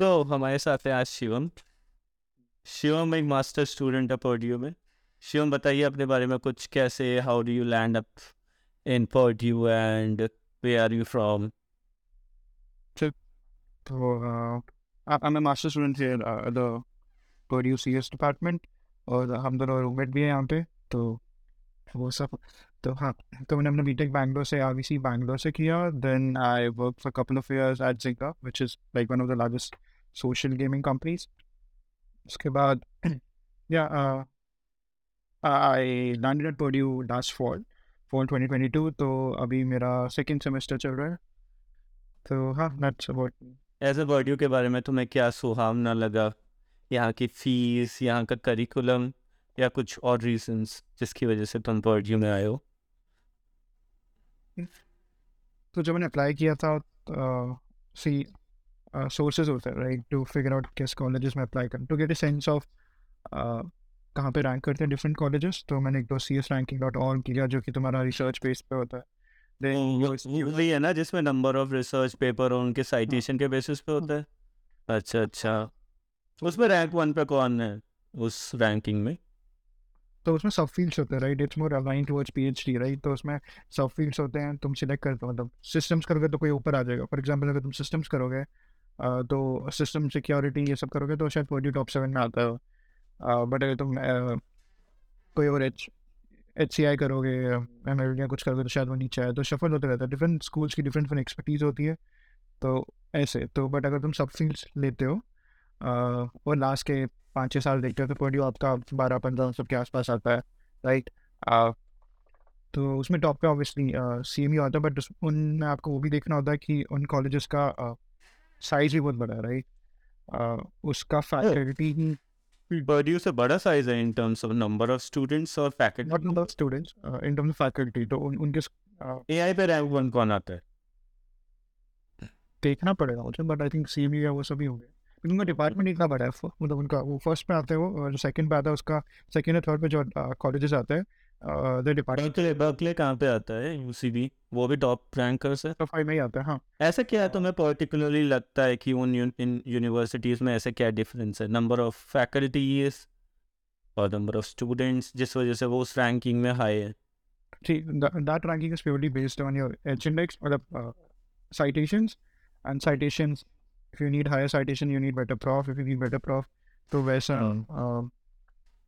तो हमारे साथ है आज शिवम। शिवम एक मास्टर स्टूडेंट है पर्ड्यू में। शिवम, बताइए अपने बारे में कुछ, कैसे how do you land up in Purdue and where are you from I- I'm a master student here और हम दोनों रूममेट भी हैं यहाँ पे तो वो सब तो हाँ तो मैंने अपना बीटेक बैंगलोर से आरबीसी बैंगलोर से किया then I work for couple of years at Zynga which is like one of the largest social gaming companies उसके बाद या I landed at Purdue last fall fall 2022 तो अभी मेरा सेकेंड सेमेस्टर चल रहा है। तो हाँ that's about as a Purdue के बारे में तुम्हें क्या सुहावना लगा? यहाँ की फ़ीस यहाँ का करिकुलम या कुछ और रीजंस जिसकी वजह से तुम पर्ड्यू में आए हो? तो जब मैंने अप्लाई किया था सी सोर्सेज होते हैं राइट टू फिगर आउट किस कॉलेजेस में अप्लाई कर to get a sense of कहाँ पे रैंक करते हैं डिफरेंट कॉलेजेस तो मैंने एक तो C S ranking dot org किया जो कि तुम्हारा रिसर्च बेस पे होता है। वही है ना जिसमें नंबर ऑफ़ रिसर्च पेपर और उनके साइटेशन के बेसिस पे होता है। अच्छा अच्छा। उसमें रैंक वन पे कौन है उस रैंकिंग में? तो उसमें सब फील्ड्स होते हैं right it's more align towards PhD right तो उसमें सब फील्ड्स होते हैं तुम सिलेक्ट करते हो मतलब सिस्टम्स करोगे तो कोई ऊपर आ जाएगा। फॉर एग्जांपल अगर तुम सिस्टम्स करोगे तो सिस्टम सिक्योरिटी ये सब करोगे तो शायद फोर्टी टॉप सेवन में आता है। बट अगर तुम कोई और एच एच सी आई करोगे एम एल या कुछ करोगे तो शायद वो नीचे आए। तो शफल होते रहता है। डिफरेंट स्कूल्स की डिफरेंट डिफरेंट एक्सपर्टीज होती है। तो ऐसे तो बट अगर तुम सब फील्ड्स लेते हो और लास्ट के पाँच छः साल देखते हो तो पर्ड्यू आपका बारह, पंद्रह सब के आसपास आता है। राइट तो उसमें टॉप पे ऑब्वियसली सी एम ही आता है बट उनमें आपको वो भी देखना होता है कि उन कॉलेजेस का साइज़ भी बहुत बड़ा है राइट उसका फैकल्टी पर्ड्यू से बड़ा साइज़ है in terms of number of students और faculty not number students in terms of faculty तो उन, उनके एआई पे रैंक वन कौन आता है? देखना पड़ेगा मुझे but I think C M या वो सभी हो गए लेकिन उनका डिपार्टमेंट इतना बड़ा है मतलब उनका वो फ़र्स्ट पे आते हैं वो जो सेकंड पे आता है उसका सेकंड और थर्ड पे जो कॉलेजेस आते हैं द डिपार्टमेंट बर्कले बर्कले कहाँ पे आता है यूसीबी वो भी टॉप रैंकर्स है फाइव में ही आता है हाँ ऐसा क्या है तुम्हें पर्टिकुलरली लगता है कि उन यून- इन यूनिवर्सिटीज़ में ऐसा क्या डिफरेंस है नंबर ऑफ़ फैकल्टीज और नंबर ऑफ़ स्टूडेंट्स जिस वजह से वो उस रैंकिंग में हाई है See, that, that ranking is purely based on your H index or uh, citations. And citations, if you need higher citation, you need better prof. If you need better prof, तो वैसा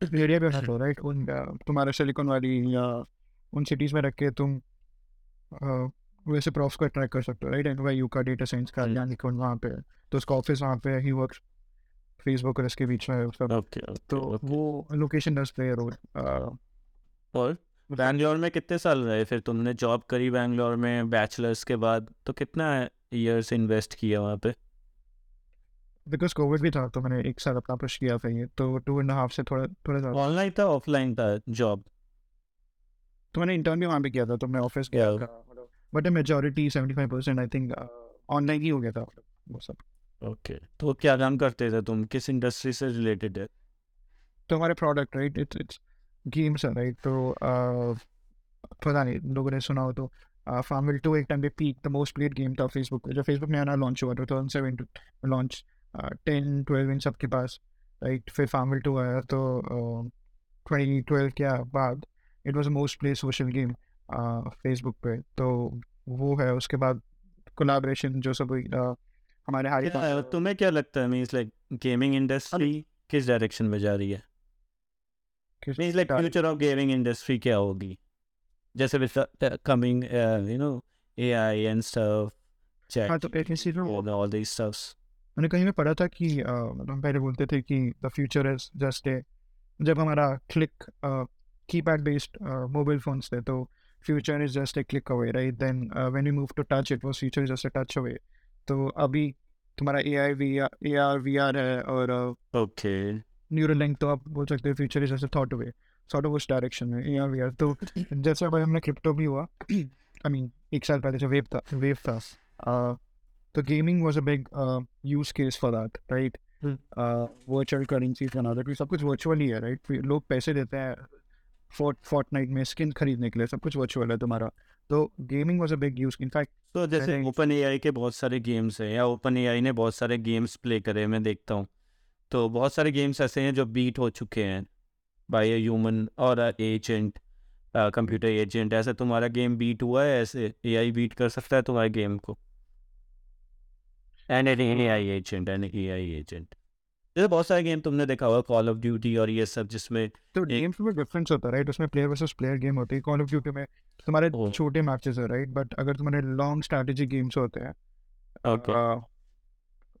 area होना चाहिए right उन तुम्हारे silicon valley या उन cities में रख के तुम uh, वैसे प्रॉफ्स को अट्रैक्ट कर सकते हो राइट एंड यू का डेटा साइंस का वहाँ पे तो उसका ऑफ़िस वहाँ पे ही वर्क फेसबुक और इसके बीच में है ओके तो वो लोकेशन डज प्ले रोल और बैंगलोर में कितने साल रहे फिर तुमने जॉब करी बैंगलोर में बैचलर्स के बाद तो कितना ईयर्स इन्वेस्ट किया वहाँ पे बिकॉज़ कोविड भी था तो मैंने एक साल अपना पुश किया था ये तो टू एंड हाफ़ से थोड़ा थोड़ा ज़्यादा। ऑनलाइन था ऑफलाइन था जॉब तो मैंने इंटर्न भी वहाँ पे किया था तो मैं ऑफ़िस गया था but majority seventy five percent I think online ही हो गया था वो सब। ओके तो क्या काम करते थे तुम? किस इंडस्ट्री से रिलेटेड है? तो हमारे product right it's it's games है राइट तो uh, पता नहीं लोगों ने सुना हो तो फार्मिल टू एक टाइम पे peak the most played game था फेसबुक पे जब फेसबुक नया नया लॉन्च हुआ two thousand seven launch ten twelve इन सब के पास राइट? फिर फार्मिल टू आया तो ट्वेंटी ट्वेल्व के बाद it was most play social game Facebook पे। तो वो है उसके बाद कोलाब्रेशन जो सब हमारे हारी क्या- तुम्हें क्या लगता है? मीन्स लाइक गेमिंग इंडस्ट्री किस डायरेक्शन में जा रही है? Means like future of gaming industry क्या होगी? जैसे with coming you know AI and stuff हाँ तो इसी ऑल दीस स्टफ्स मैंने कहीं में पढ़ा था कि मतलब हम पहले बोलते थे कि the future is just a जब हमारा click keypad based mobile phones थे तो future is just a click away right? Then when you move to touch it was future is just a touch away. तो अभी तुम्हारा A I V A R V R है और okay. Neural link तो आप बोल सकते हो future is just a thought away sort of उस डायरेक्शन में ए आर वी आर तो जैसे अभी हमने क्रिप्टो भी हुआ आई मीन एक साल पहले जो वेव था वेव था uh, तो gaming was a big use case for that right Hmm. Virtual currencies बना दे सब कुछ वर्चुअल ही है राइट लोग पैसे देते हैं फोर्ट फोर्टनाइट में स्किन खरीदने के लिए सब कुछ वर्चुअल है तुम्हारा। तो gaming was a big use in fact तो जैसे ओपन एआई के बहुत सारे गेम्स हैं या ओपन एआई ने बहुत सारे गेम्स प्ले करे मैं देखता हूँ। तो बहुत सारे गेम्स ऐसे हैं जो बीट हो चुके हैं बाय ए ह्यूमन और एजेंट कंप्यूटर एजेंट ऐसे तुम्हारा गेम बीट हुआ है ऐसे एआई बीट कर सकता है तुम्हारे गेम को। And an AI agent an AI agent जैसे बहुत सारे गेम तुमने देखा होगा कॉल ऑफ़ ड्यूटी और ये सब जिसमें तो गेम्स में डिफरेंस होता है राइट उसमें प्लेयर वर्सेस प्लेयर गेम होती है। कॉल ऑफ़ ड्यूटी में तुम्हारे छोटे मैचेस है राइट बट अगर तुम्हारे लॉन्ग स्ट्रैटेजी गेम्स होते हैं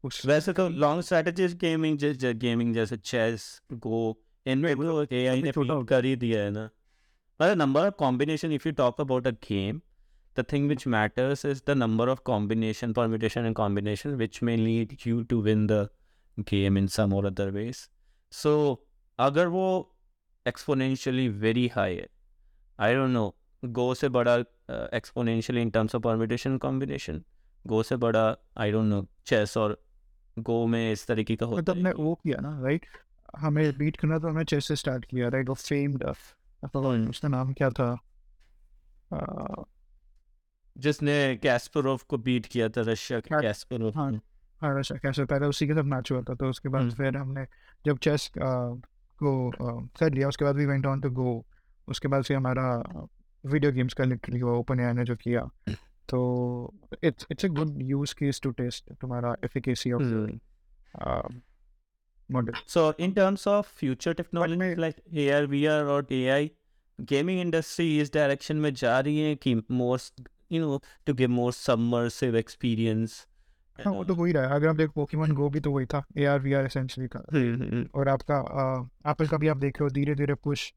उस वैसे तो लॉन्ग स्ट्रेटेजीज गेमिंग जैसे गेमिंग जैसे चेस गो इनमें तो एआई ने कर ही दिया है ना। मतलब number of combination if you talk about a game the thing which matters is the number of combination permutation and combination which may lead you to win the game in some or other ways so अगर वो exponentially very high है I don't know go से बड़ा uh, exponentially in terms of permutation and combination go से बड़ा I don't know chess और go में इस तरीके का होता मतलब है हमने वो किया ना राइट हमें बीट करना तो हमने चेस से स्टार्ट किया राइट वो फेम्ड उसका नाम क्या था आ, जिसने कैस्परोव को बीट किया था रशिया के हाँ, कैस्परोव हाँ। हाँ वैसा कैसे पहले उसी के साथ मैच हुआ था तो उसके बाद हम्म। फिर हमने जब चेस को आ, कर लिया उसके बाद we went on to go उसके बाद से हमारा वीडियो गेम्स का लिटरली हुआ ओपन एआई ने जो किया तो it's it's a good use case to test तुम्हारा efficacy of model So in terms of future technology may- like AR, VR or AI, gaming industry इस direction में जा रही है कि more you know to give more submersive experience. हाँ वो तो हो ही रहा है अगर आप देख पोकेमोन गो भी तो वही था A R V R essentially का Hmm. और आपका एप्पल का भी आप देख रहे हो धीरे धीरे पुश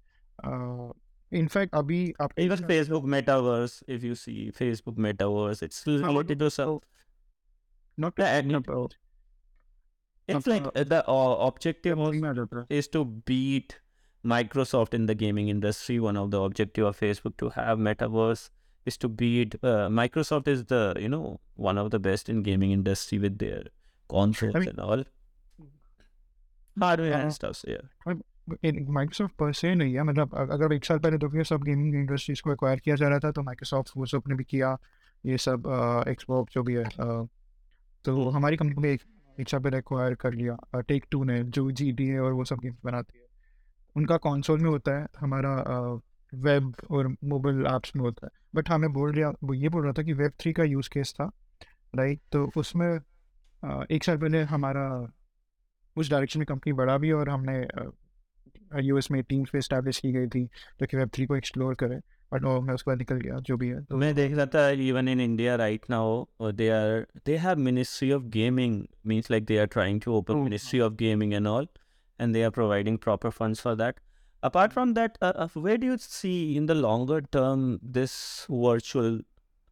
इनफैक्ट अभी आप Even Facebook metaverse, if you see Facebook metaverse, it's related to some. Not Yeah, and it's like uh, the uh, objective was में आ जाता है is to beat Microsoft in the gaming industry. One of the objective of Facebook to have metaverse Is to beat uh, Microsoft is the you know one of the best in gaming industry with their consoles I mean- and all. Hardware Uh, and stuff. So yeah, Microsoft पर से नहीं है मतलब अगर एक साल पहले देखिए सब गेमिंग इंडस्ट्रीज़ को एक्वायर किया जा रहा था तो माइक्रोसॉफ्ट वो सबने भी किया ये सब एक्सबॉक्स जो भी है अ, तो हमारी कंपनी ने एक एक साल पहले एक्वायर कर लिया टेक टू ने जो जी डी है और वो सब गेम्स बनाती है। उनका कॉन्सोल में होता है हमारा वेब और मोबाइल ऐप्स में होता है। बट हाँ मैं बोल रहा ये बोल रहा था कि वेब थ्री का यूज़ केस था राइट तो उसमें एक साल पहले हमारा उस डायरेक्शन में कंपनी बढ़ा भी और हमने यू एस में टीम्स भी इस्टेब्लिश की गई थी जो कि वेब थ्री को एक्सप्लोर करें। बट वो मैं उसके बाद निकल गया जो भी है तो मैं देख रहा था even in India right now they are they have ministry of gaming means like they are trying to open ministry of gaming and all and they are providing proper funds for that Apart from that, uh, uh, where do you see in the longer term this virtual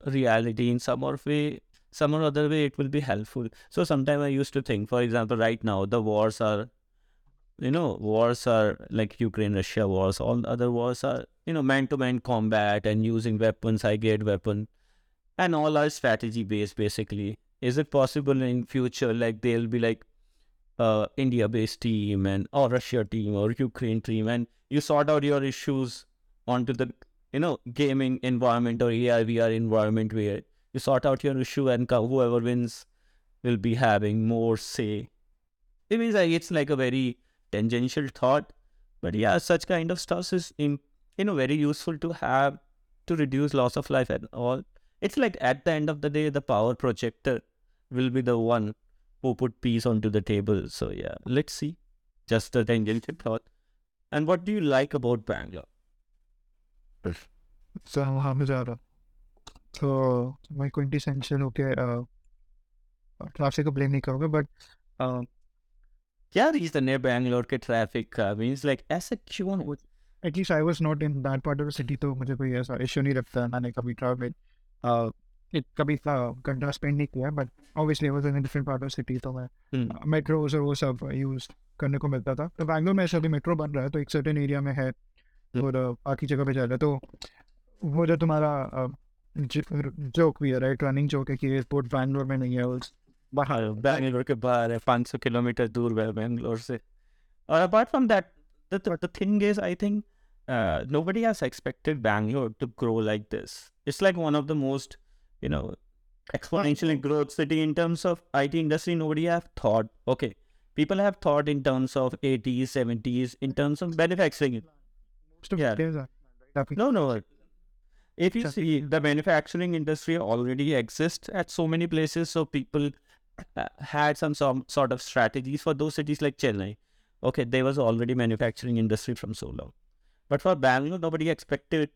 reality in some or way, some or other way it will be helpful? So sometimes I used to think, for example, right now the wars are you know, wars are like Ukraine, Russia wars, all the other wars are, you know, man to man combat and using weapons, high grade weapon, and all are strategy based basically. Is it possible in future like they'll be like uh India based team and or Russia team or Ukraine team and you sort out your issues onto the you know gaming environment or AR VR environment where you sort out your issue and whoever wins will be having more say. It means like it's like a very tangential thought, but yeah, such kind of stuff is in, you know very useful to have to reduce loss of life and all. It's like at the end of the day, the power projector will be the one who put peace onto the table. So yeah, let's see. Just a tangential thought. And what do you like about Bangalore? so हाँ मैं जा रहा तो मैं सेंशियल होके traffic को blame नहीं करूँगा बट क्या रीजन है बैंगलोर के ट्रैफ़िक का? मीन्स लाइक ऐसा क्यों हो? At least I was not in that part of the city तो मुझे कोई ऐसा इशू नहीं लगता। मैंने कभी ट्रैवल it कभी घंटा स्पेंड नहीं किया but obviously was in different part of city तो मैं Hmm. मेट्रोज और वो सब यूज़ करने को मिलता था तो बैंगलोर में ऐसा अभी मेट्रो बन रहा है तो एक सर्टेन एरिया में है और अ, बाकी जगह पे जा रहा है तो वो जो तुम्हारा जोक भी है राइट रनिंग जोक है कि एयरपोर्ट बैंगलोर में नहीं है उस बाहर हाँ बैंगलोर के बाहर है 500 किलोमीटर दूर है बैंगलोर से और apart from that the, the thing is i think uh, nobody has expected bangalore to grow like this it's like one of the most you know exponentially growth city in terms of IT industry. Nobody have thought. Okay, people have thought in terms of 80s, 70s, in terms of manufacturing. Most of Yeah. Are No, no. If you see, the manufacturing industry already exists at so many places, so people uh, had some, some sort of strategies for those cities like Chennai. Okay, there was already manufacturing industry from so long. But for Bangalore, nobody expected,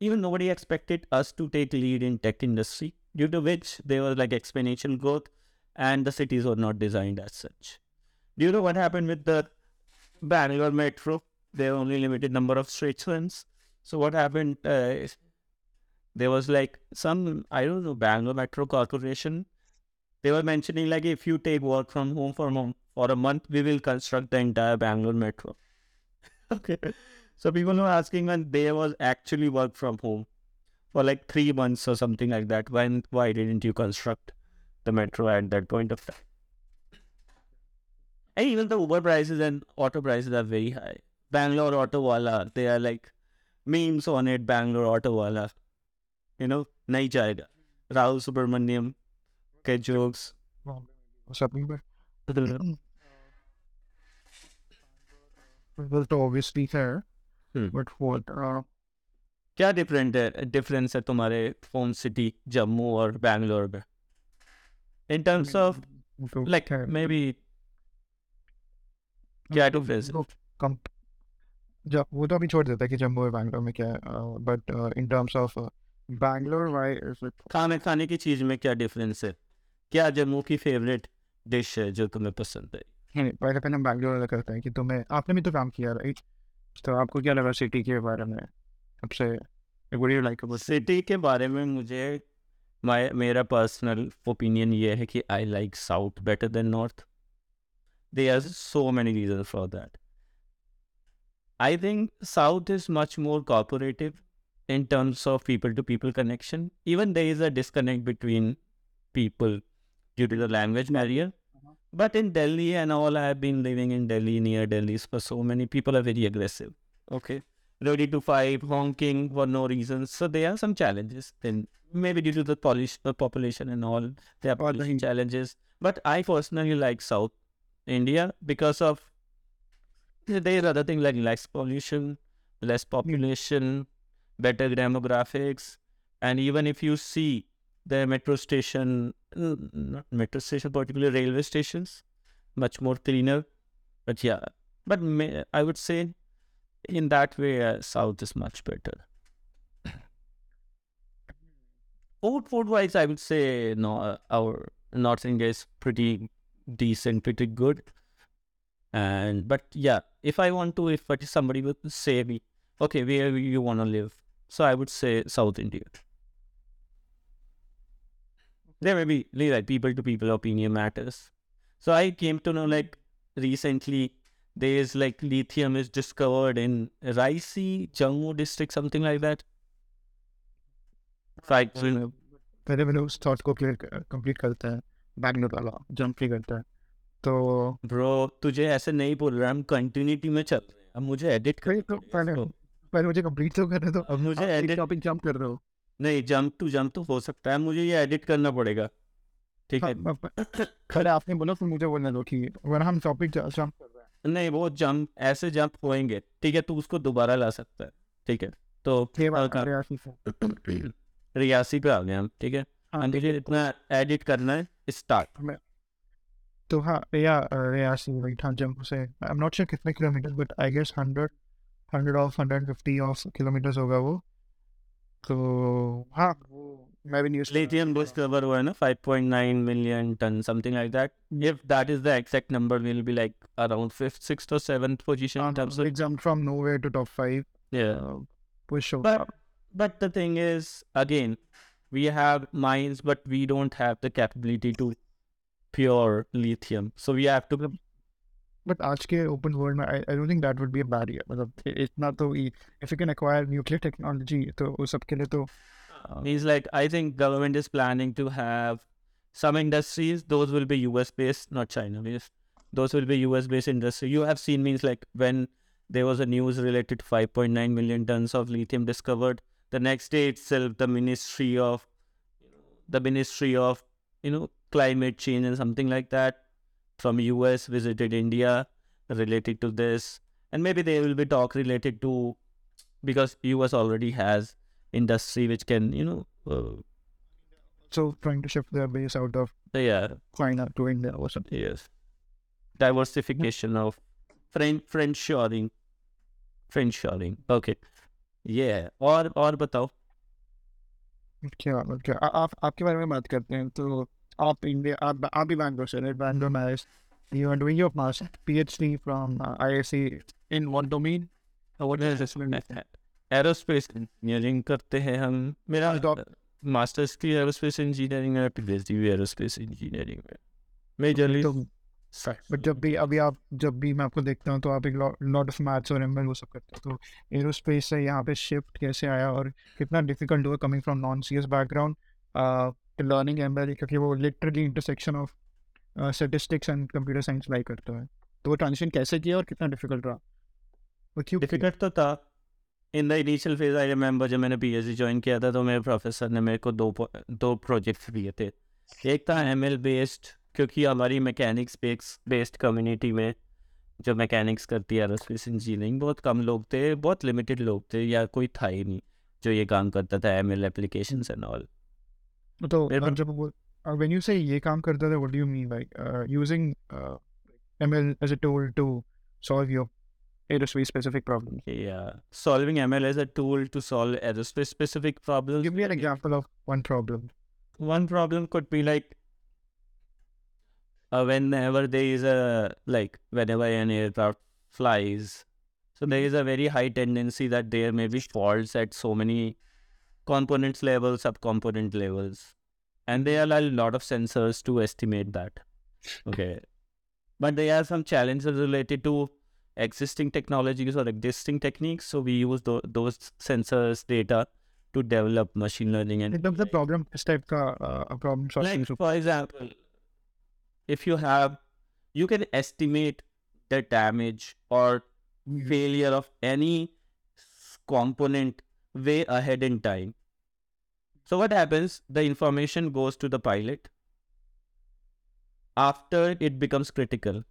even nobody expected us to take lead in tech industry, due to which there was like exponential growth and the cities were not designed as such. Do you know what happened with the Bangalore metro? There were only limited number of straight runs. So what happened? Uh, there was like some I don't know Bangalore Metro Corporation. They were mentioning like if you take work from home for mo- for a month, we will construct the entire Bangalore Metro. okay, so people were asking when there was actually work from home for like three months or something like that. When why didn't you construct the metro at that point of time? And even the Uber prices and auto prices are very high. Bangalore Auto Wala, they are like memes on it. Bangalore Auto Wala, you know, nahi jayega. Rahul Subramaniam के jokes. something but well तो obviously है Hmm. but what uh, क्या different है difference है तुम्हारे phone city Jammu और बैंगलोर में इन terms of तो लाइक है, मे बी क्या वो कम जब वो तो अभी छोड़ देता है कि जम्मू और बैंगलोर में क्या है but in terms of Bangalore why खाने खाने की चीज़ में क्या डिफरेंस है? क्या जम्मू की फेवरेट डिश है जो तुम्हें पसंद है? नहीं पहले पहले हम बैंगलोर वाला करते हैं कि तुम्हें आपने भी तो काम किया राइट तो आपको क्या लगा सिटी के बारे में? सबसे यू लाइक सिटी के बारे में मुझे माय मेरा पर्सनल ओपिनियन ये है कि I like south better than north There are so many reasons for that. I think South is much more cooperative in terms of people to people connection. Even there is a disconnect between people due to the language barrier. But in Delhi and all, I have been living in Delhi, near Delhi for so many people are very aggressive. Okay. Ready to fight, honking for no reason. So there are some challenges. Then maybe due to the Polish uh, population and all, there are oh, challenges. But I personally like South India because of there is other things like less pollution, less population, better demographics, and even if you see the metro station, not metro station, particularly railway stations, much more cleaner. But yeah, but may, I would say in that way, uh, South is much better. Food, food wise, I would say no, uh, our North India is pretty decent, pretty good. And but yeah, if I want to, if somebody would say me, okay, where you want to live? So I would say South India. There may be like people to people opinion matters. So I came to know like recently there is like lithium is discovered in Reasi, Jammu district, something like that. Right. पेरेवेलोस thought को know. Start complete. है बैंगलोर वाला jump ही करता है। तो bro तुझे ऐसे नहीं बोल रहा हम कंटिन्यूटी में चल रहे हैं। अब मुझे एडिट नहीं, तो पहले पहले मुझे कंप्लीट तो करने दो। अब मुझे edit- टॉपिक जंप कर रहे हो। नहीं जंप टू जंप तो हो सकता है मुझे ये एडिट करना पड़ेगा। ठीक है। हाँ, पहले आपने बोला फिर मुझे बोलने दो कि वरना हम टॉपिक जंप कर रहे हैं। नहीं वो जंप ऐसे जंप होएँगे। ठीक है तू उसको दोबारा ला सकता है। ठीक है तो कर हैं। रियासी पे आ गए हम ठीक है। हाँ, इतना एडिट करना है। स्टार्ट तो हाँ या या सी राइट हाँ जम्प से आई एम नॉट श्योर कितने kilometre but I guess hundred hundred of hundred fifty of kilometres होगा वो तो हाँ वो मैं भी न्यूज़ लिथियम बुश कवर हुआ है ना 5.9 million ton something like that if that is the exact number will be like around fifth sixth और seventh position in terms of it jump from nowhere to top 5 yeah. Push over but but the thing is again we have mines but we don't have the capability to pure lithium so we have to but आज के open world में I don't think that would be a barrier मतलब इ- इतना तो if you can acquire nuclear technology तो उस सब के लिए तो means like i think government is planning to have some industries those will be us based not china based those will be us based industry you have seen means like when there was a news related to 5.9 million tons of lithium discovered the next day itself the ministry of the Ministry of, you know, Climate Change and something like that from US visited India related to this. And maybe there will be talk related to because US already has industry which can, you know, uh, so trying to shift their base out of yeah, China to India or something. yes, diversification of friend friend shoring, friend shoring. Okay, yeah. और और बताओ क्या क्या आ- आप आपके बारे में बात करते हैं तो आप इंडिया आप आप भी बैंगलोर से राइट बैंगलोर में are doing your master PhD from uh, IIC in what domain? Uh, what is this? Aerospace engineering करते हैं हम मेरा मास्टर्स की एरोस्पेस इंजीनियरिंग में पीएचडी भी एरोस्पेस इंजीनियरिंग में मेजरली बट जब भी अभी आप जब भी मैं आपको देखता हूँ तो आप एक लॉट ऑफ़ मैथ्स और एमएल वो सब करते हो तो एरोस्पेस से यहाँ पे शिफ्ट कैसे आया और कितना डिफ़िकल्ट हुआ coming from non C S background learning ML क्योंकि वो literally intersection of statistics and computer science lie करता है। तो वो ट्रांजिशन कैसे किया और कितना डिफ़िकल्ट रहा? वो क्यों डिफ़िकल्ट तो था। In the initial phase I remember जब मैंने पी एच डी ज्वाइन किया था तो मेरे प्रोफेसर ने मेरे को दो दो प्रोजेक्ट्स दिए थे। एक था एम एल बेस्ड क्योंकि हमारी मैकेनिक्स बेस्ड कम्युनिटी में जो मैकेनिक्स करती है एरोस्पेस इंजीनियरिंग बहुत कम लोग थे बहुत लिमिटेड लोग थे या कोई था ही नहीं जो ये काम करता था एमएल एप्लीकेशन एंड ऑल तो जब व्हेन यू से ये काम करता था what do you mean like using ML as a tool to solve your aerospace specific problems Yeah, solving ML as a tool to solve aerospace specific problems. give me an example of one problem. One problem could be like uh, whenever there is a like whenever an aircraft flies, so there is a very high tendency that there may be faults at so many components level, subcomponent levels, and there are a lot of sensors to estimate that. Okay, but there are some challenges related to existing technologies or existing techniques. So we use tho- those sensors data to develop machine learning and terms of problem this type ka uh, problem solving like for example if you have you can estimate the damage or hmm. failure of any component way ahead in time. So what happens? The information goes to the pilot after it becomes critical.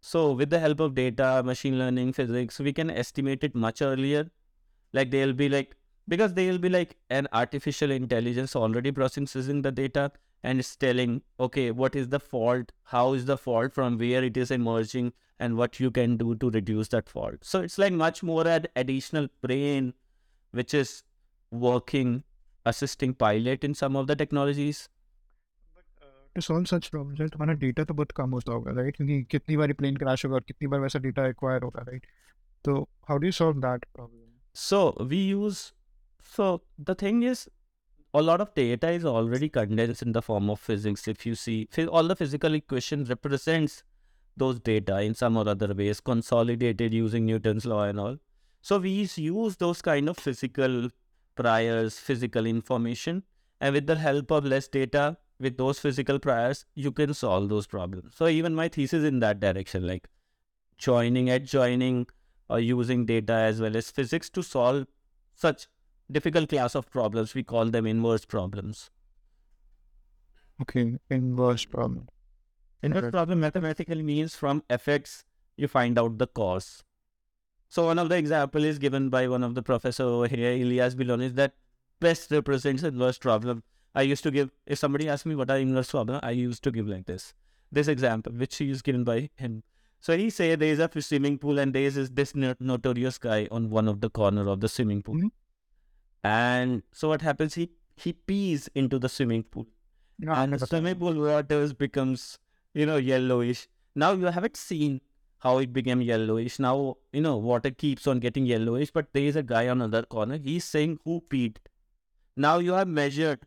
So with the help of data machine learning physics we can estimate it much earlier. Like they'll be like because they will be like an artificial intelligence already processing the data and it's telling okay what is the fault how is the fault from where it is emerging and what you can do to reduce that fault so it's like much more an additional brain which is working assisting pilot in some of the technologies to solve such problems right तुम्हारा data तो बहुत कम होता होगा right क्योंकि कितनी बार plane crash होगा और कितनी बार वैसा डेटा एक्वायर होगा राइट तो how do you solve that problem So we use, so the thing is, a lot of data is already condensed in the form of physics. If you see, all the physical equation represents those data in some or other ways, consolidated using Newton's law and all. So we use those kind of physical priors, physical information, and with the help of less data, with those physical priors, you can solve those problems. So even my thesis in that direction, like joining, adjoining, or using data as well as physics to solve such difficult class of problems. We call them inverse problems. Okay, inverse problem. Inverse okay. problem mathematically means from effects you find out the cause. So one of the example is given by one of the professor over here, Ilias Bilionis, that best represents inverse problem. I used to give if somebody asked me what are inverse problem, I used to give like this. This example, which is given by him. So he say there is a swimming pool and there is this notorious guy on one of the corner of the swimming pool. Mm-hmm. And so what happens? He he pees into the swimming pool. And the swimming pool waters becomes you know yellowish. Now you haven't seen how it became yellowish. Now you know water keeps on getting yellowish but there is a guy on another corner. He's saying who peed? Now you have measured.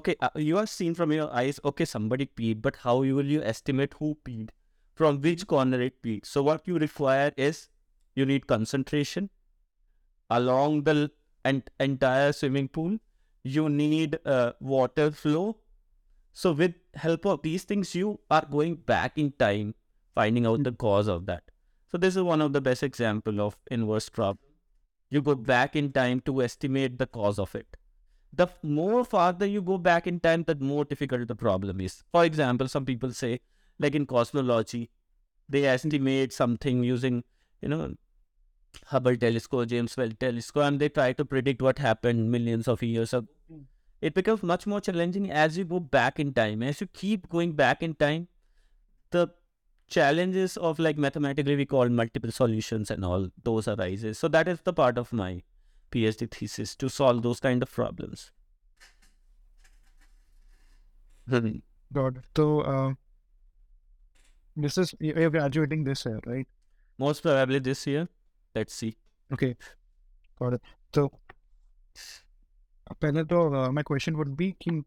Okay uh, you have seen from your eyes okay somebody peed but how you will you estimate who peed? From which corner it peed? So what you require is you need concentration along the en- entire swimming pool you need uh, water flow so with help of these things, you are going back in time, finding out the cause of that. So this is one of the best example of inverse problem. You go back in time to estimate the cause of it. the more farther you go back in time, the more difficult the problem is. For example, some people say, like in cosmology, they estimate something using, you know, Hubble telescope, James Webb telescope, and they try to predict what happened millions of years ago. Mm. It becomes much more challenging as you go back in time. As you keep going back in time, the challenges of like mathematically we call multiple solutions and all those arises. So that is the part of my PhD thesis to solve those kind of problems. Got it. So uh, this is you're graduating this year, right? Most probably this year let's see. Okay, got it. So, पहले तो uh, my question would be कि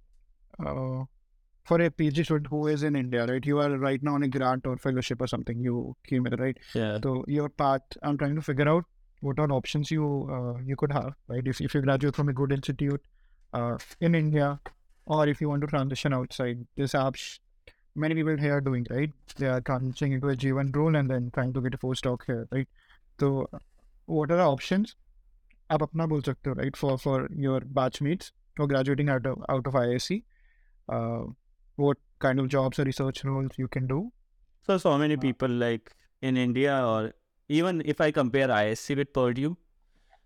uh, for a PhD student who is in India, right? You are right now on a grant or fellowship or something. You came in, right? Yeah. So your path, I'm trying to figure out what are options you uh, you could have, right? If if you graduate from a good institute uh, in India, or if you want to transition outside, this apps many people here are doing, right? They are transitioning into a J1 role and then trying to get a postdoc here, right? So what are the options? आप अपना बोल सकते हो right for for your batchmates who are graduating out of out of IISc. Uh, what kind of jobs or research roles you can do. So, so many people like in India, or even if I compare IISc with Purdue,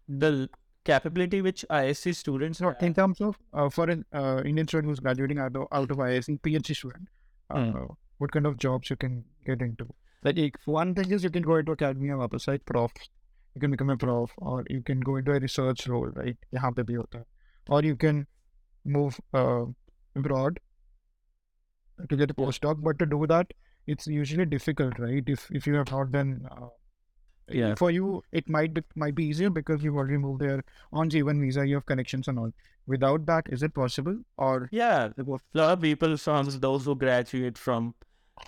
the capability which IISc students no, in terms of uh, for an uh, Indian student who's graduating out of, out of IISc, PhD student, uh, mm. what kind of jobs you can get into? Like one thing is you can go into academia वापस right prof you can become a prof or you can go into a research role right? You have to be है or you can move uh, abroad to get a postdoc but to do that it's usually difficult right? If if you have not then, uh, yeah. for you it might be, might be easier because you've already moved there on J1 visa you have connections and all. Without that is it possible? Or yeah a lot of people from those who graduate from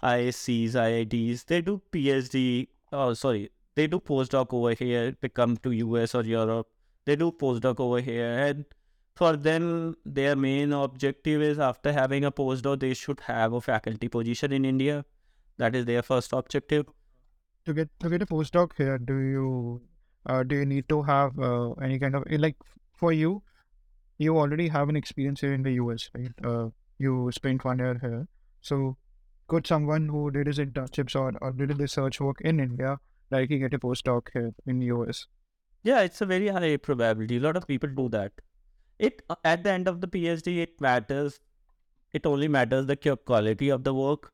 ISCs, IITs, they do PhD. Oh, sorry, they do postdoc over here. They come to US or Europe. They do postdoc over here, and for them, their main objective is after having a postdoc, they should have a faculty position in India. That is their first objective. To get to get a postdoc here, do you uh, do you need to have uh, any kind of like for you? You already have an experience here in the US, right? Uh, you spent one year here, so could someone who did his internships or, or did the research work in India likely get a postdoc here in the US? Yeah, it's a very high probability. A lot of people do that. It uh, at the end of the phd it matters. It only matters the quality of the work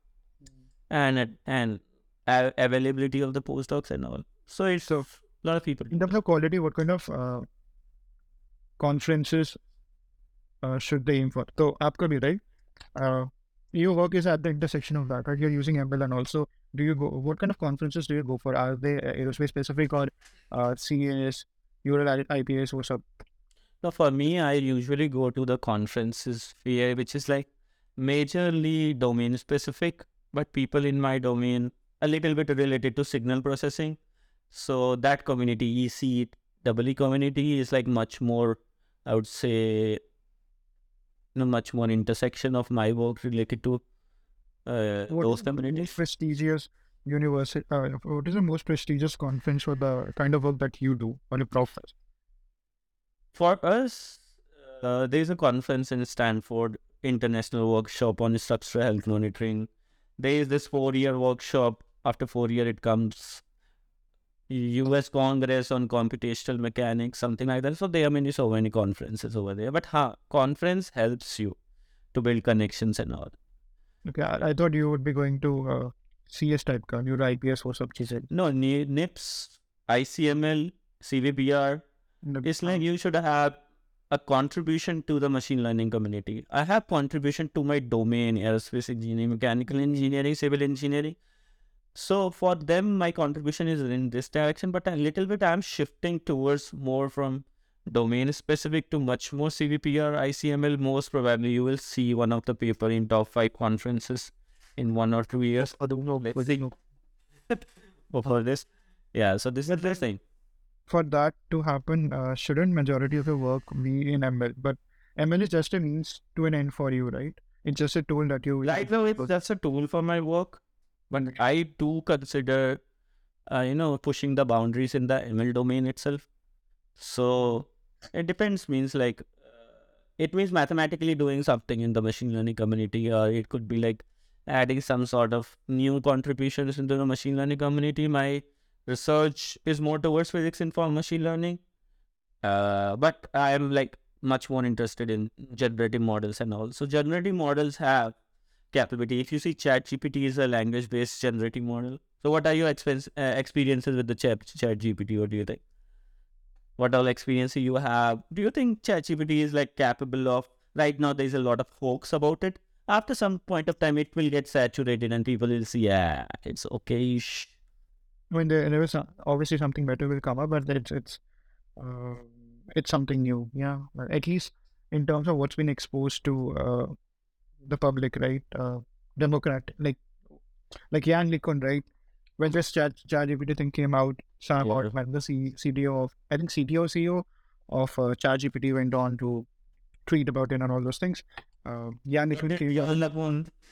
and and availability of the postdocs and all. So it's a lot of people in terms of quality what kind of uh, conferences uh, should they aim for so aapka bhi right? Uh, your work is at the intersection of that right? You're using ml and also do you go what kind of conferences do you go for? Are they aerospace specific or uh, cas NeurIPS or sub no, for me, I usually go to the conferences here, which is like majorly domain specific, but people in my domain a little bit related to signal processing. So that community, EC, EE community is like much more, I would say, much more intersection of my work related to uh, those communities. Prestigious university. Uh, what is the most prestigious conference for the kind of work that you do on a professor? For us, uh, there is a conference in Stanford, international workshop on structural health monitoring. There is this four-year workshop. After four year, it comes U.S. Congress on computational mechanics, something like that. So there are many, so many conferences over there. But ha, conference helps you to build connections and all. Okay, I, I thought you would be going to uh, CS type का NeurIPS or something. No, NIPS, ICML, CVPR, it's like you should have a contribution to the machine learning community. I have contribution to my domain, aerospace engineering, mechanical engineering, civil engineering. So for them, my contribution is in this direction, but a little bit I'm shifting towards more from domain specific to much more CVPR, ICML. Most probably you will see one of the paper in top five conferences in one or two years. I don't know. For this, yeah. So this is the thing for that to happen, uh, shouldn't majority of your work be in ML? But ML is just a means to an end for you, right? It's just a tool that you. Right now, it's just a tool for my work, but I do consider, uh, you know, pushing the boundaries in the ML domain itself. So it depends. Means like, uh, it means mathematically doing something in the machine learning community, or it could be like adding some sort of new contributions into the machine learning community. My research is more towards physics informed machine learning, uh, but I am like much more interested in generative models and all. So generative models have capability. If you see ChatGPT is a language based generating model. So what are your expense, uh, experiences with the Chat ChatGPT? What do you think? What all experience you have? Do you think ChatGPT is like capable of? Right now, there's a lot of hoax about it after some point of time, it will get saturated and people will see, yeah, it's okay. Mean, there, there is obviously something better will come up, but it's it's uh, it's something new. Yeah, at least in terms of what's been exposed to uh, the public, right? Uh, Democrat, like like Yann LeCun, right? When this chat ChatGPT thing came out, Sam yeah. Altman, the C- CTO of I think CTO CEO of uh, ChatGPT went on to tweet about it and all those things. Uh, yeah, Nick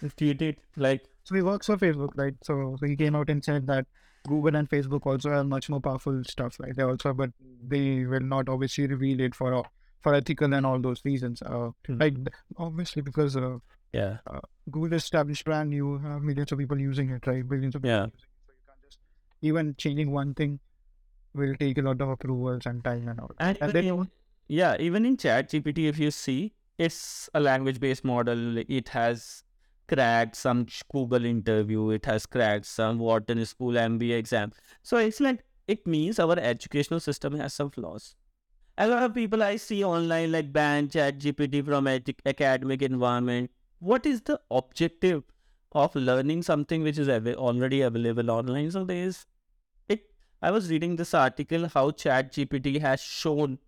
tweeted like so he works for Facebook, right? So, so he came out and said that Google and Facebook also have much more powerful stuff, right? They also, but they will not obviously reveal it for for ethical and all those reasons. Uh, hmm. Like obviously because uh, yeah, uh, Google established brand, you have millions of people using it, right? Billions of people yeah. using it, so you can't just even changing one thing will take a lot of approvals and time and all. And, and then, yeah, even in Chat GPT, if you see it's a language based model. It has cracked some Google interview. It has cracked some Wharton School MBA exam. So it's like, it means our educational system has some flaws. A lot of people I see online like ban chat GPT from ed- academic environment. What is the objective of learning something which is av- already available online? So there's it. I was reading this article how chat GPT has shown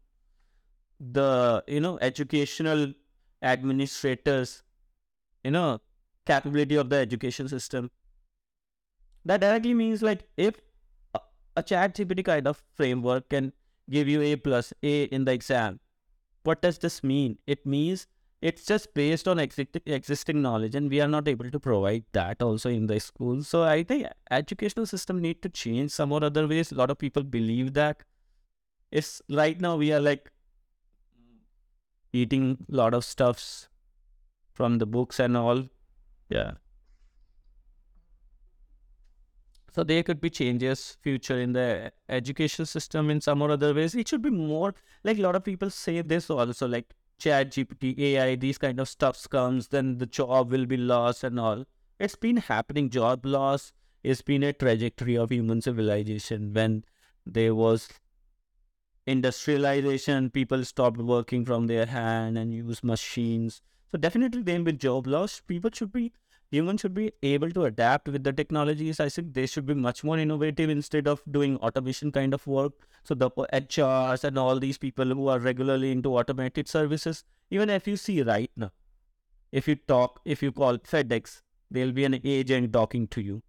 the you know educational administrators you know capability of the education system that directly means like if a, a chat gpt kind of framework can give you a plus a in the exam what does this mean it means it's just based on existing existing knowledge and we are not able to provide that also in the school so i think educational system need to change some or other ways a lot of people believe that it's right now we are like eating a lot of stuffs from the books and all. Yeah. So there could be changes future in the education system in some or other ways. It should be more like a lot of people say this also like chat GPT, AI, these kind of stuffs comes, then the job will be lost and all. It's been happening, job loss. It's been a trajectory of human civilization when there was industrialization, people stopped working from their hand and use machines. So definitely there'll be job loss. People should be humans should be able to adapt with the technologies. I think they should be much more innovative instead of doing automation kind of work. So the HRs and all these people who are regularly into automated services, even if you see right now, if you talk, if you call FedEx, there'll be an agent talking to you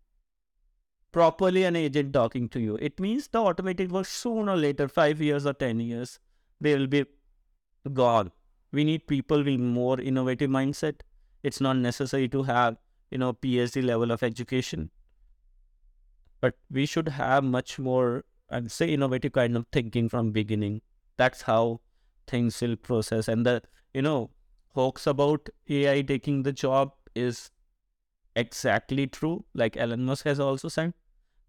properly an agent talking to you. It means the automated work sooner or later, five years or 10 years, they will be gone. We need people with more innovative mindset. It's not necessary to have, you know, PhD level of education. But we should have much more, I'd say, innovative kind of thinking from beginning. That's how things will process. And the, you know, hoax about AI taking the job is exactly true, like Elon Musk has also said.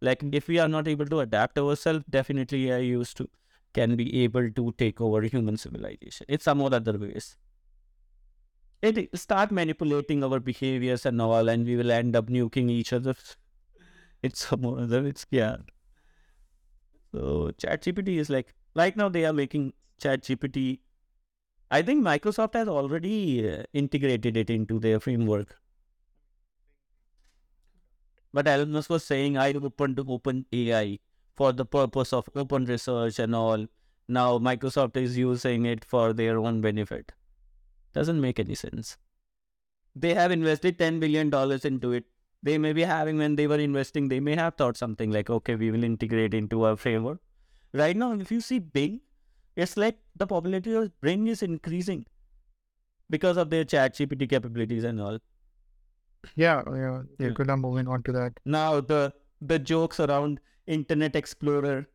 Like if we are not able to adapt ourselves, definitely AI used to can be able to take over human civilization. It's some other ways. It start manipulating our behaviors and all, and we will end up nuking each other. It's some other. It's yeah. So ChatGPT is like right now they are making ChatGPT. I think Microsoft has already uh, integrated it into their framework. But Elon Musk was saying I open to open AI for the purpose of open research and all. Now Microsoft is using it for their own benefit. Doesn't make any sense. They have invested $10 billion into it. They may be having, when they were investing, they may have thought something like, okay, we will integrate into our framework. Right now, if you see Bing, it's like the popularity of Bing is increasing because of their chat GPT capabilities and all. Yeah, yeah, yeah. Good. I'm moving on to that. Now the the jokes around Internet Explorer,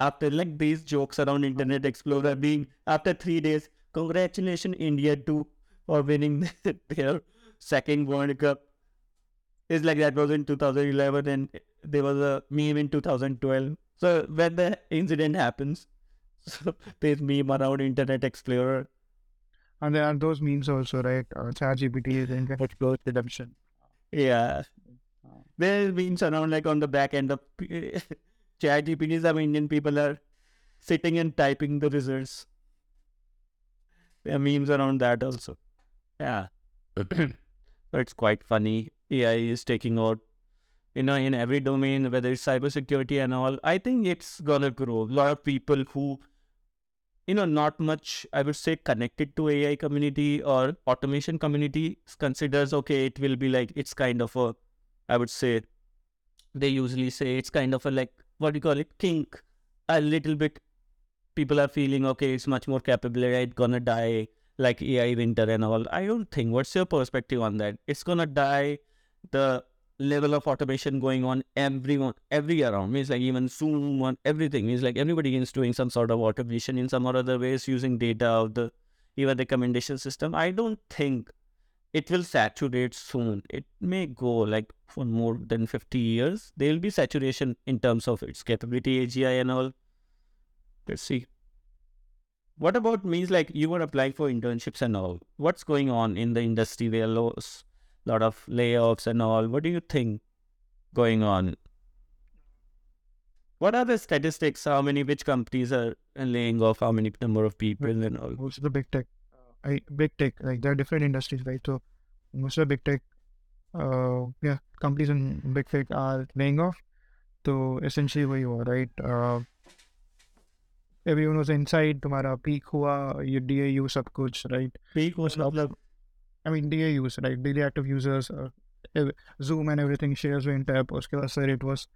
after like these jokes around Internet Explorer being after three days, congratulations India too for winning their second World Cup. It's like that was in 2011 and there was a meme in 2012. So when the incident happens, so there's meme around Internet Explorer. And there are those memes also, right? Uh, ChatGPT is Internet Explorer redemption. Yeah. There's memes around like on the back end of ChatGPT. Some Indian people are sitting and typing the results. There are memes around that also. Yeah. it's quite funny. AI is taking out, you know, in every domain, whether it's cybersecurity and all. I think it's gonna grow. A lot of people who, you know, not much, I would say, connected to AI community or automation community considers, okay, it will be like, it's kind of a, I would say, they usually say it's kind of a like, what do you call it, kink, a little bit people are feeling okay, it's much more capable, it's gonna die like AI winter and all. I don't think. What's your perspective on that? It's gonna die. The level of automation going on everyone every around means like even Zoom on everything means like everybody is doing some sort of automation in some or other ways using data of the even recommendation system. I don't think it will saturate soon. It may go like for more than 50 years. There will be saturation in terms of its capability, AGI and all. Let's see. What about means like you were applying for internships and all? What's going on in the industry? There are a lot of layoffs and all. What do you think going on? What are the statistics? How many which companies are laying off? How many number of people and all? Most of the big tech, uh, I, big tech, like there are different industries, right? So most of the big tech, uh, yeah, companies in big tech are laying off. So essentially, where you are, right? Uh, everyone was inside तुम्हारा peak हुआ ये DAU सब कुछ right? Peak was मतलब I mean DAUs right? Daily active users zoom and everything shares went up tap उसके बाद sir it was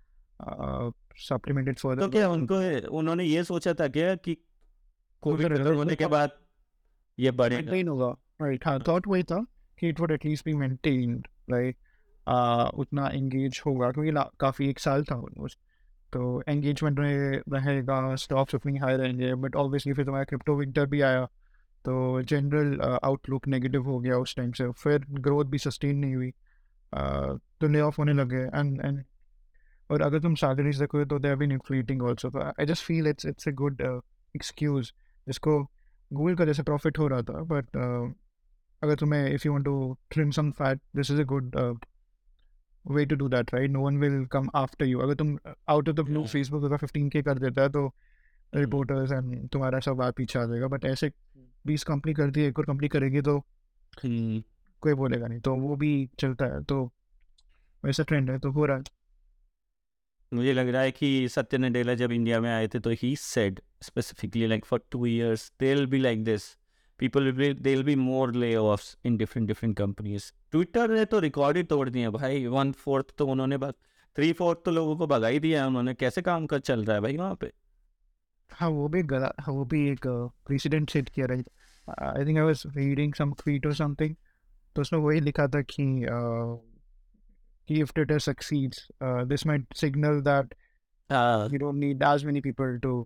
supplemented for तो क्या उनको उन्होंने ये सोचा था क्या कि कोविड होने के बाद ये बढ़ेगा बढ़े होगा राइट हाँ, हाँ। थॉट वही था कि it would at least be maintained right उतना एंगेज होगा क्योंकि काफ़ी एक साल था ऑलमोस्ट तो एंगेजमेंट में रहेगा स्टॉक्स उतनी हाई रहेंगे बट ऑब्वियसली फिर तुम्हारा क्रिप्टो विंटर भी आया तो जनरल आउटलुक नेगेटिव हो गया उस टाइम से फिर ग्रोथ भी सस्टेन नहीं हुई। तो ले ऑफ़ होने लगे एंड एंड और अगर तुम सैलरीज देखो तो they been inflating also I just feel it's it's a good excuse जिसको गूगल का जैसे प्रॉफिट हो रहा था बट uh, अगर तुम्हें if you want to trim some fat this is a good way to do that, right? No one will come after you. अगर तुम out of the blue Facebook अगर 15k कर देता है तो रिपोर्टर्स एंड तुम्हारा सब बात पीछे आ जाएगा। बट ऐसे बीस कंपनी करती है एक और कंपनी करेगी तो कोई बोलेगा नहीं। तो वो भी चलता है। तो वैसा ट्रेंड है तो हो रहा है। मुझे लग रहा है कि सत्य नडेला जब इंडिया में आए थे तो he said specifically like for two years they be like this people will be more lay off in different different companies Twitter ने तो रिकॉर्ड ही तोड़ दिए भाई। वन फोर्थ तो उन्होंने थ्री फोर्थ तो लोगों को भगाई दिया है उन्होंने। कैसे काम कर चल रहा है भाई वहाँ पे? हाँ वो भी गला वो भी एक प्रेसिडेंट सेट किया रही। I think I was reading some tweet और समथिंग तो उसने वही लिखा था कि if Twitter succeeds this might signal that you don't need as many people to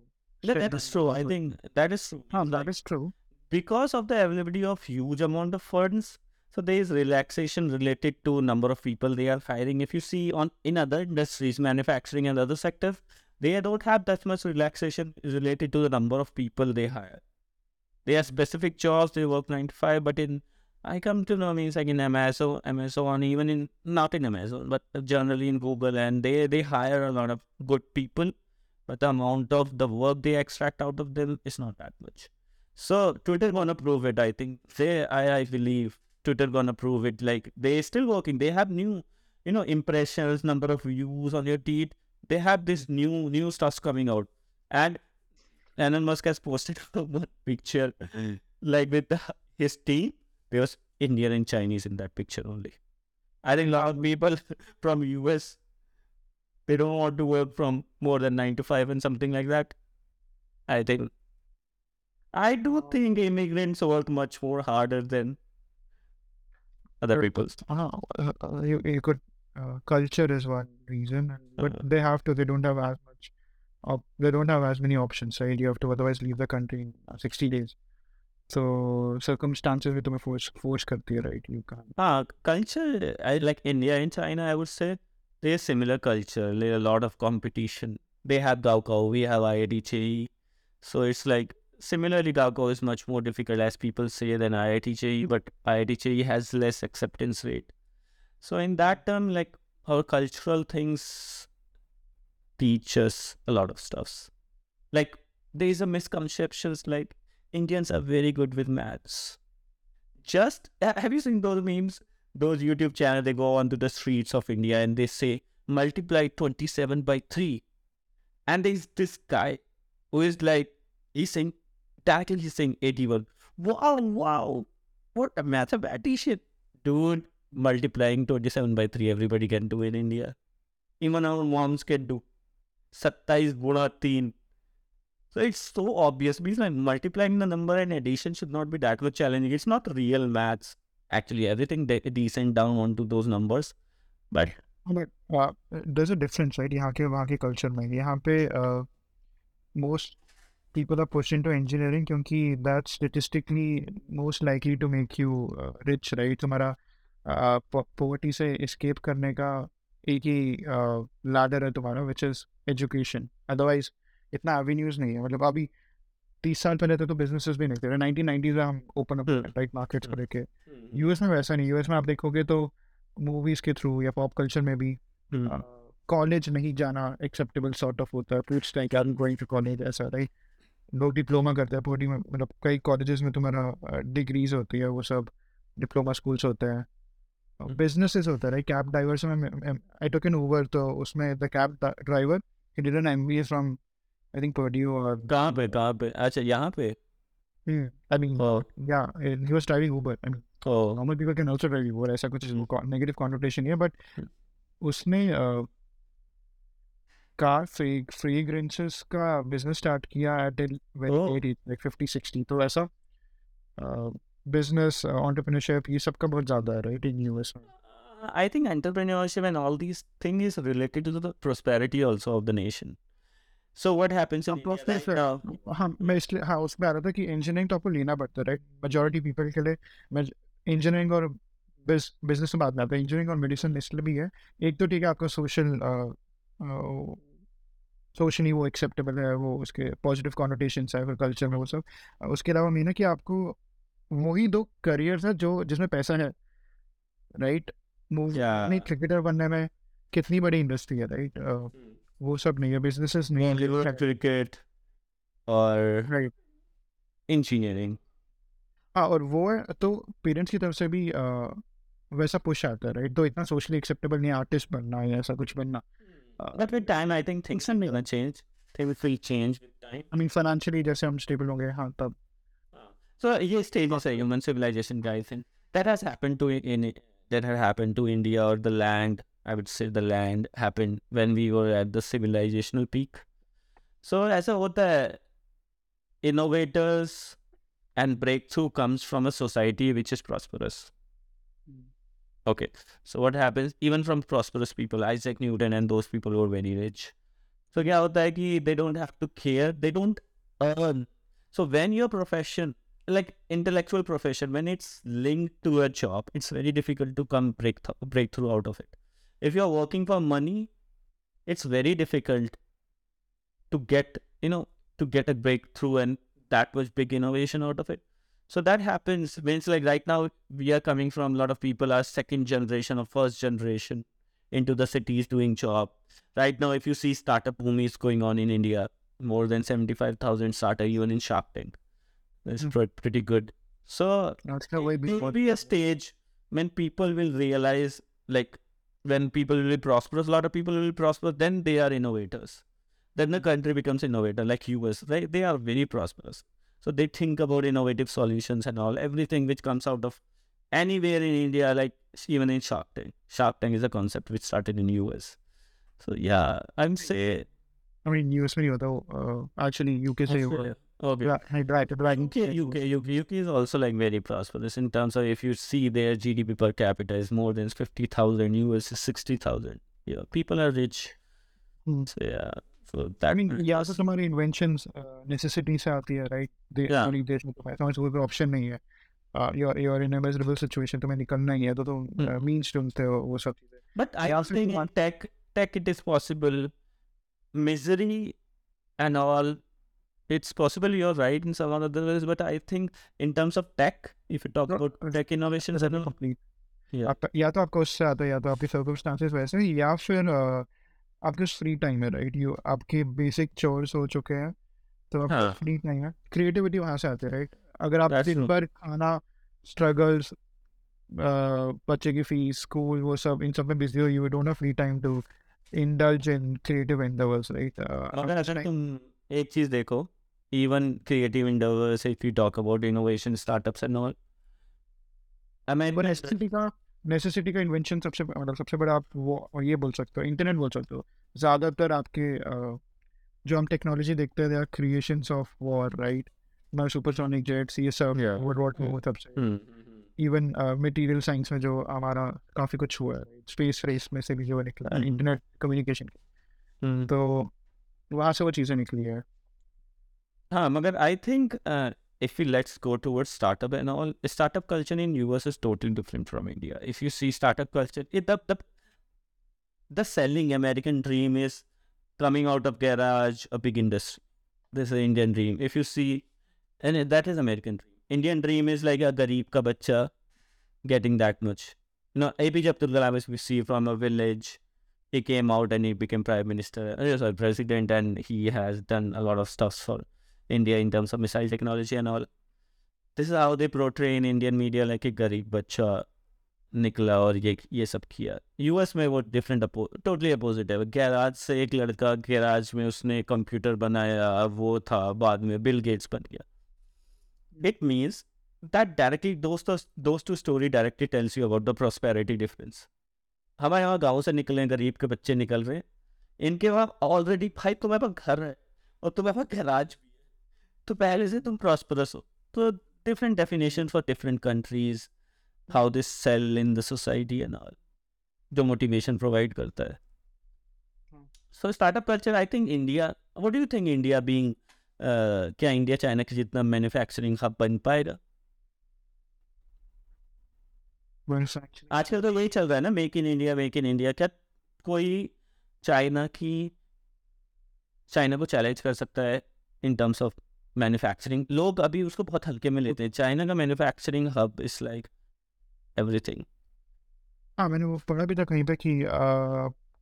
that is true I think that is हाँ that is true because of the availability of huge amount of funds so there is relaxation related to number of people they are hiring if you see on in other industries manufacturing and other sectors they don't have that much relaxation related to the number of people they hire they have specific jobs they work 9 to 5 but in I come to know means like in Amazon, Amazon, even in not in Amazon, but generally in Google, and they they hire a lot of good people, but the amount of the work they extract out of them is not that much. So Twitter gonna prove it. I think they, I, I believe Twitter gonna prove it. Like they still working. They have new, you know, impressions, number of views on your tweet. They have this new new stuff coming out, and Elon Musk has posted one picture, like with the, his team. There was Indian and Chinese in that picture only. I think a lot of people from US they don't want to work from more than nine to five and something like that. I think I do think immigrants work much more harder than other people. Uh, uh, you, you could uh, culture is one reason, but uh-huh. they have to. They don't have as much. Op- they don't have as many options, right? You have to otherwise leave the country in uh, sixty days. so circumstances में तुम्हें force force करती है right you can't Ah, culture, I like India and China, I would say there's similar culture. There a lot of competition. They have Gaokao, we have IIT JEE. So it's like similarly Gaokao is much more difficult as people say than IIT but IIT has less acceptance rate. So in that term, like our cultural things teach us a lot of stuffs. Like there is a misconceptions like Indians are very good with maths. Just have you seen those memes? Those YouTube channels they go onto the streets of India and they say multiply 27 by 3. And there's this guy who is like he's saying directly he's saying 81. Wow, wow. What a mathematician. Dude, multiplying 27 by 3 everybody can do in India. Even our moms can do. 27 गुणा 3 so it's so obvious because like multiplying the number and addition should not be that much challenging. It's not real maths. Actually, everything de- decent down onto those numbers. But but uh, there's a difference right यहाँ के वहाँ के culture में यहाँ पे uh, most people are pushed into engineering क्योंकि that's statistically most likely to make you uh, rich right? तुम्हारा uh, poverty से escape करने का एक ही uh, ladder है तुम्हारा which is education. Otherwise इतना avenues नहीं है। मतलब अभी तीस साल पहले तो बिजनेसेस भी नहीं थे। नाइनटीन नाइनटीज में हम ओपन अप. राइट मार्केट्स को Hmm. लेके। यूएस में वैसा नहीं यूएस में आप देखोगे तो मूवीज़ के थ्रू या पॉप कल्चर में भी. कॉलेज नहीं जाना एक्सेप्टेबल सॉर्ट ऑफ़ होता है। गोइंग टू कॉलेज ऐसा राइट लोग डिप्लोमा करते हैं पोटी में मतलब कई कॉलेजेस में तुम्हारा डिग्रीज होती है वो सब डिप्लोमा स्कूल्स होते हैं। बिजनेसेस होता है कैब ड्राइवर्स में आई टुक एन ओवर तो उसमें the cab driver he did an MBA from I think Purdue और कहाँ पे कहाँ पे? अच्छा यहाँ पे? आई मीन या he was driving Uber I mean. Normal people can also drive Uber ऐसा कुछ नेगेटिव कॉन्नोटेशन है बट. उसने कार फ्रेग्रेंसेस का बिज़नेस स्टार्ट किया एट वेरी. लाइक 50 60 तो ऐसा बिज़नेस एंटरप्रेन्योरशिप ये सब का बहुत ज़्यादा है राइट इन यूएस में Uh, I think entrepreneurship and all these things is related to the prosperity also of the nation. So what happens in हाँ, India right से- now? हाँ मैं इसलिए हाँ उसमें आ रहा था कि इंजीनियरिंग तो आपको लेना पड़ता है राइट मेजोरिटी पीपल के लिए इंजीनियरिंग और बिज़नेस में बात में आता है इंजीनियरिंग और मेडिसिन इसलिए भी है एक तो ठीक है आपका सोशल सोशली वो एक्सेप्टेबल है वो उसके पॉजिटिव कॉनोटेशन है कल्चर में वो सब। उसके अलावा मीन कि आपको वही दो करियर्स है जो जिसमें पैसा है राइट मूव. नहीं क्रिकेटर बनने में कितनी बड़ी इंडस्ट्री है राइट वो सब नहीं है बिजनेसेस नहीं है or राइट engineering. हाँ और वो है तो पेरेंट्स की तरफ़ से भी वैसा पुश आता है राइट तो इतना सोशली एक्सेप्टेबल नहीं आर्टिस्ट बनना या ऐसा कुछ बनना। But with time, I think things are gonna change. Things will change with time. I mean financially जैसे हम स्टेबल होंगे हाँ तब So ये stages है human civilization guys and that has happened to in that had happened to India or the land. I would say the land happened when we were at the civilizational peak. So ऐसा होता है innovators and breakthrough comes from a society which is prosperous. Okay, so what happens even from prosperous people, Isaac Newton and those people who are very rich. So क्या होता है कि they don't have to care, they don't earn. So when your profession, like intellectual profession, when it's linked to a job, it's very difficult to come break th- breakthrough out of it. If you're working for money, it's very difficult to get you know to get a breakthrough and that much big innovation out of it. So that happens when it's like right now we are coming from a lot of people are second generation or first generation into the cities doing job. Right now, if you see startup boom is going on in India, more than seventy five thousand startup even in Shark Tank. That's Hmm. pretty good. So there will be a stage when people will realize like when people will be prosperous, a lot of people will be prosperous, then they are innovators. Then the country becomes innovator, like US, right? They are very prosperous. So they think about innovative solutions and all, everything which comes out of anywhere in India, like even in Shark Tank. Shark Tank is a concept which started in US. So yeah, I'm say I mean US में नहीं होता वो actually UK से हुआ okay. Right right right UK, UK, UK, UK is also like very prosperous in terms of if you see their GDP per capita is more than 50,000, US is 60,000. Yeah, people are rich. Hmm. So, yeah, so I that mean यहाँ से तुम्हारी inventions necessity से आती है right they Yeah. हमारी देश में तुम्हारे पास कोई ऑप्शन नहीं है your your in miserable situation तुम्हें निकलना ही है तो तुम Hmm. मींस ढूंढते हो वो सब चीजें But I Yeah, don't so think you in tech, tech it is possible. Misery and all, it's possible. You're right in some other ways, but I think in terms of tech, if you talk No, about uh, tech innovations and all, complete Yeah. आपका या तो आपका उससे आता है या तो आपकी सर्कमस्टांसेस वैसे हैं, या फिर uh, आपके फ्री टाइम है राइट यू आपके बेसिक चोर्स हो चुके हैं तो आपका हाँ। फ्री टाइम है। क्रिएटिविटी वहाँ से आती है राइट अगर आप दिन भर खाना स्ट्रगल्स बच्चे की फ़ीस स्कूल वो सब इन सब में बिज़ी हो you don't have free time to indulge in creative endeavours right अगर अगर तुम एक चीज़ देखो creative endeavors if you talk about innovation startups and all I mean पर नेसेसिटी का इन्वेंशन सबसे मतलब सबसे बड़ा आप वो और ये बोल सकते हो इंटरनेट बोल सकते हो ज़्यादातर आपके जो हम टेक्नोलॉजी देखते हैं क्रिएशंस ऑफ़ वॉर राइट मैं सुपरसोनिक जेट्स ये सब. वर्ल्ड वॉर टू सबसे Hmm, hmm, hmm. Even material science में जो हमारा काफ़ी कुछ हुआ है स्पेस रेस में से भी जो निकला है। Internet communication Hmm. तो वहाँ से वो चीज़ें निकली है हाँ मगर I think if we let's go towards startup and all startup culture in US is totally different from India. If you see startup culture, it, the, the the selling American dream is coming out of garage, a big industry. This is Indian dream. If you see, and that is American dream. Indian dream is like a garib ka bacha getting that much. You know, APJ Abdul Kalam is we see from a village. He came out and he became prime minister, sorry, president, and he has done a lot of stuff for India in terms of missile technology and all. This is how they portray in Indian media, like a गरीब बच्चा निकला और ये ये सब किया. US में वो डिफरेंट टोटली अपोजिट है। गैराज से एक लड़का गैराज में उसने कंप्यूटर बनाया, वो था, बाद में बिल गेट्स बन गया। इट मीन्स दैट डायरेक्टली दोस्त to story directly tells you about the prosperity difference हमारे यहाँ गाँव से निकले गरीब के बच्चे निकल रहे हैं। इनके वहाँ ऑलरेडी भाई तुम्हारे पास घर है और तुम्हारे पास गैराज भी तो पहले से तुम प्रॉस्परस हो। तो different definition for different countries how this sell in the society and all जो मोटिवेशन प्रोवाइड करता है। So startup culture I think India what do you think India being क्या इंडिया चाइना के जितना मैन्युफैक्चरिंग हब बन पाएगा आजकल तो वही चल रहा है ना make in India make in India क्या कोई चाइना की चाइना को चैलेंज कर सकता है इन टर्म्स ऑफ़ मैन्युफैक्चरिंग लोग अभी उसको बहुत हल्के में लेते हैं। चाइना का manufacturing hub is like everything हाँ मैंने वो पढ़ा भी था कहीं पे कि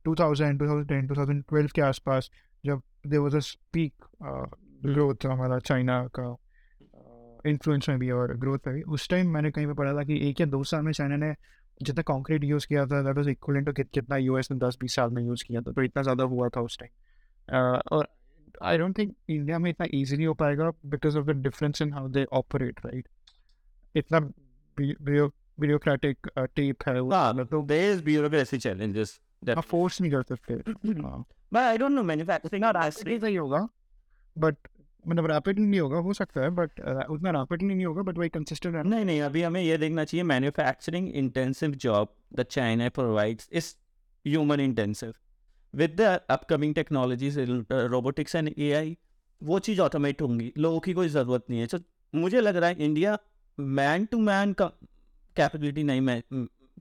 two thousand two thousand ten two thousand twelve के आसपास जब there was a speak growth हमारा चाइना का इन्फ्लुएंस में भी और ग्रोथ में भी। उस टाइम मैंने कहीं पे पढ़ा था कि एक या दो साल में चाइना ने जितना कॉन्क्रीट यूज़ किया था दैट वाज इक्वलेंट टू कितना यूएस ने दस बीस साल में यूज़ किया था। तो इतना ज़्यादा हुआ था उस टाइम और आई डोंट थिंक इंडिया में इतना ईजिली हो पाएगा because of the difference in how they operate right इतना ब्यूरोक्रेटिक टेप है वो। हाँ तो देयर इज़ ब्यूरोक्रेसी चैलेंजेस आप फोर्स नहीं कर सकते। हाँ। But I don't know manufacturing rapidly सही होगा बट मतलब रैपिडली नहीं होगा हो सकता है बट उतना रैपिडली नहीं होगा बट वही कंसिस्टेंट रहना नहीं नहीं अभी हमें ये देखना चाहिए manufacturing intensive job the China provides is human intensive with the upcoming technologies robotics and AI वो चीज़ ऑटोमेट होंगी। लोगों की कोई ज़रूरत नहीं है। तो मुझे लग रहा है इंडिया मैन टू मैन का कैपेबिलिटी नहीं मैं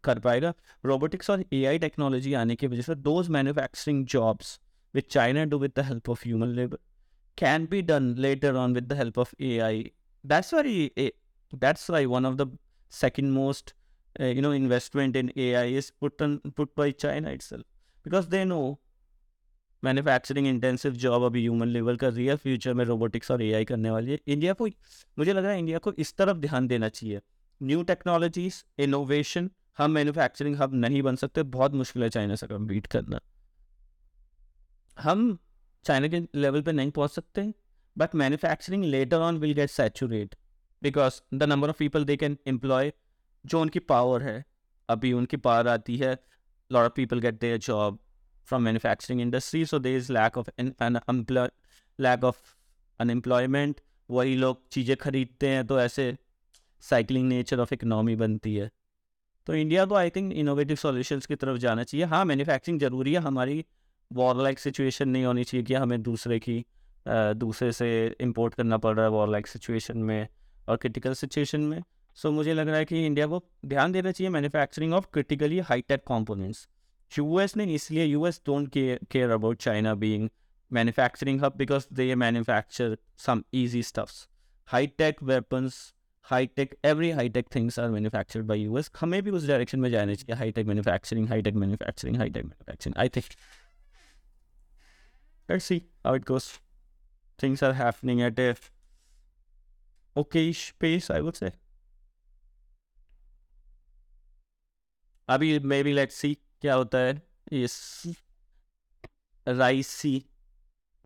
कर पाएगा। रोबोटिक्स और एआई टेक्नोलॉजी आने की वजह से those manufacturing jobs with China do with the help of human labour can be done later on with the help of AI. That's why eh, that's why one of the second most uh, you know investment in AI is put on put by because they know manufacturing intensive job अभी human level कर रही है future में robotics और AI करने वाली है। India को, मुझे लग रहा है इंडिया को इस तरफ़ ध्यान देना चाहिए। न्यू टेक्नोलॉजीज़ इनोवेशन हम मैन्युफैक्चरिंग हब नहीं बन सकते, बहुत मुश्किल है चाइना से कम्पीट करना। हम चाइना के लेवल पे नहीं पहुँच सकते but manufacturing later on will get saturate because the number of people they can employ जो उनकी पावर है, अभी उनकी पावर आती है lot of people get their job from manufacturing industry so there is lack of lack of unemployment वही लोग चीज़ें खरीदते हैं तो ऐसे साइकिलिंग नेचर ऑफ़ इकनॉमी बनती है। तो इंडिया को आई थिंक इनोवेटिव सॉल्यूशंस की तरफ़ जाना चाहिए। हाँ मैन्युफैक्चरिंग ज़रूरी है, हमारी वॉर लाइक सिचुएशन नहीं होनी चाहिए कि हमें दूसरे की दूसरे से इंपोर्ट करना पड़ रहा है वॉर लाइक सिचुएशन में और क्रिटिकल सिचुएशन में। सो मुझे लग रहा है कि इंडिया को ध्यान देना चाहिए manufacturing of critically high tech components US ने इसलिए US don't care about China being manufacturing hub because they manufacture some easy stuffs high tech weapons high tech every high tech things are manufactured by US हमें भी उस direction में जाना चाहिए high tech manufacturing high tech manufacturing high tech manufacturing I think let's see how it goes. Things are happening at a okayish pace, i would say. अभी may be let see क्या होता है। इस Reasi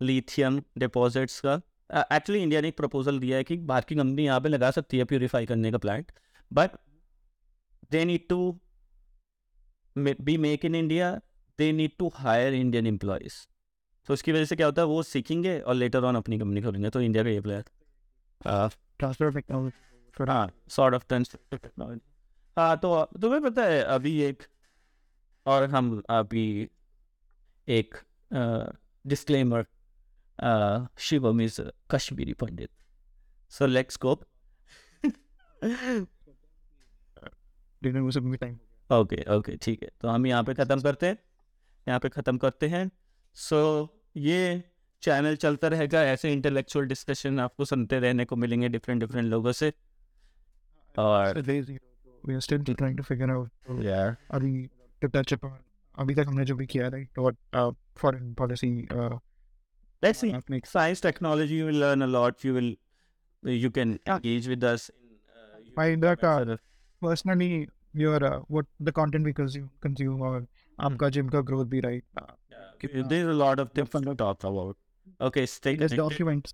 lithium deposits का। Actually India ने एक proposal दिया है कि बाहर की कंपनी यहाँ पे लगा सकती है प्योरीफाई करने का plant but they need to be make in India they need to hire Indian employees तो उसकी वजह से क्या होता है वो सीखेंगे और लेटर ऑन अपनी कंपनी खोलेंगे। तो इंडिया का ये प्लेयर ट्रांसफ़र टेक्नोलॉजी हाँ सॉर्ट ऑफ़ ट्रांसफ़र टेक्नोलॉजी हाँ तो तुम्हें पता है अभी एक और हम अभी एक disclaimer Shivam is Kashmiri Pandit. So let's go dinner में सब टाइम ओके ओके ठीक है। तो हम यहाँ पे ख़त्म करते हैं। यहाँ पे ख़त्म करते हैं। सो so, ये चैनल चलता रहेगा। ऐसे इंटेलेक्चुअल डिस्कशन आपको सुनते रहने को मिलेंगे डिफरेंट डिफरेंट लोगों से। और we are still trying to figure out यार अभी to touch upon अभी तक हमने जो भी किया right what uh, foreign policy uh, let's see आपने science technology you will learn a lot you will you can engage with us in, uh, you By can that, uh, comment on- personally your uh, what the content we consume consume और आपका gym का growth भी right uh, yeah, there's a lot of things to talk about okay stay let's connected. document